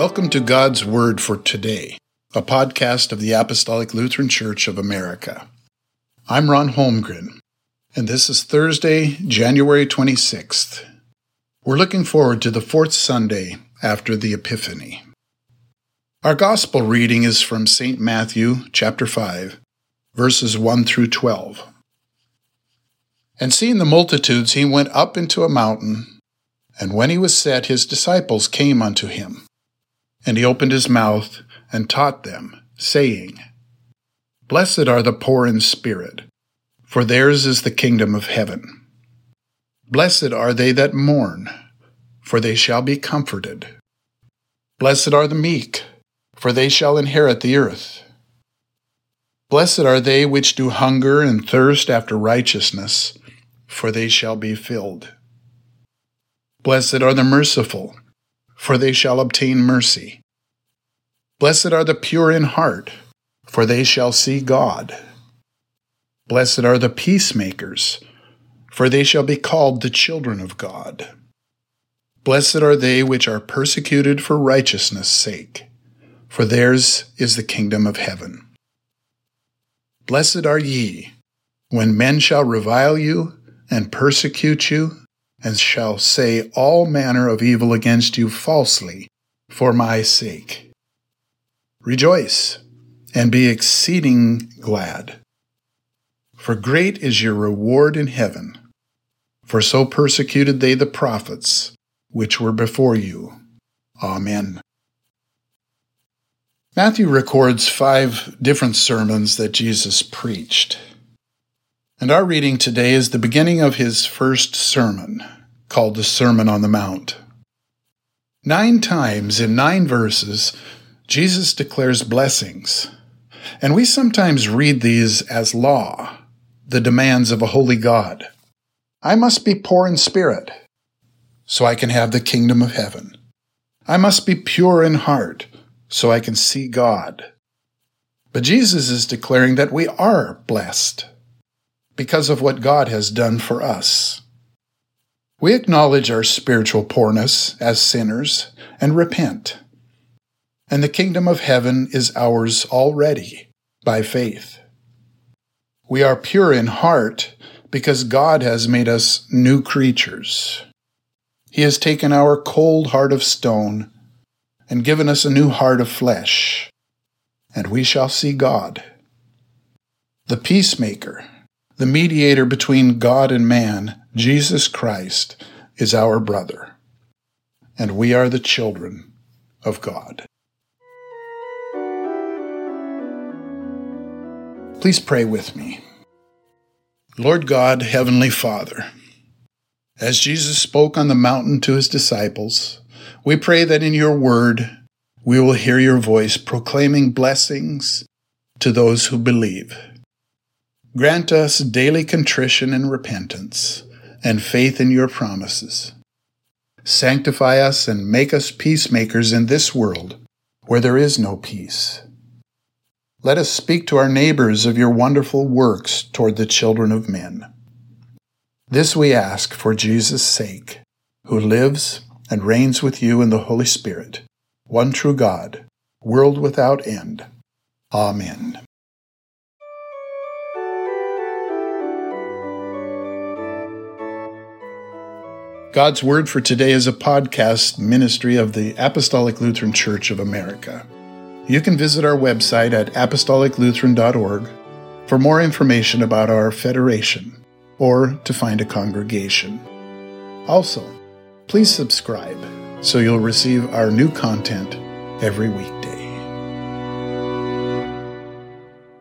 Welcome to God's Word for Today, a podcast of the Apostolic Lutheran Church of America. I'm Ron Holmgren, and this is Thursday, January 26th. We're looking forward to the fourth Sunday after the Epiphany. Our Gospel reading is from St. Matthew, chapter 5, verses 1 through 12. And seeing the multitudes, he went up into a mountain, and when he was set, his disciples came unto him. And he opened his mouth and taught them, saying, Blessed are the poor in spirit, for theirs is the kingdom of heaven. Blessed are they that mourn, for they shall be comforted. Blessed are the meek, for they shall inherit the earth. Blessed are they which do hunger and thirst after righteousness, for they shall be filled. Blessed are the merciful, for they shall obtain mercy. Blessed are the pure in heart, for they shall see God. Blessed are the peacemakers, for they shall be called the children of God. Blessed are they which are persecuted for righteousness' sake, for theirs is the kingdom of heaven. Blessed are ye, when men shall revile you and persecute you and shall say all manner of evil against you falsely for my sake. Rejoice and be exceeding glad, for great is your reward in heaven. For so persecuted they the prophets which were before you. Amen. Matthew records five different sermons that Jesus preached. And our reading today is the beginning of his first sermon, called the Sermon on the Mount. Nine times in nine verses, Jesus declares blessings, and we sometimes read these as law, the demands of a holy God. I must be poor in spirit, so I can have the kingdom of heaven. I must be pure in heart, so I can see God. But Jesus is declaring that we are blessed because of what God has done for us. We acknowledge our spiritual poorness as sinners and repent. And the kingdom of heaven is ours already by faith. We are pure in heart because God has made us new creatures. He has taken our cold heart of stone and given us a new heart of flesh, and we shall see God. The peacemaker the mediator between God and man, Jesus Christ, is our brother, and we are the children of God. Please pray with me. Lord God, Heavenly Father, as Jesus spoke on the mountain to his disciples, we pray that in your word we will hear your voice proclaiming blessings to those who believe. Grant us daily contrition and repentance, and faith in your promises. Sanctify us and make us peacemakers in this world where there is no peace. Let us speak to our neighbors of your wonderful works toward the children of men. This we ask for Jesus' sake, who lives and reigns with you in the Holy Spirit, one true God, world without end. Amen. God's Word for Today is a podcast ministry of the Apostolic Lutheran Church of America. You can visit our website at apostoliclutheran.org for more information about our federation or to find a congregation. Also, please subscribe so you'll receive our new content every week.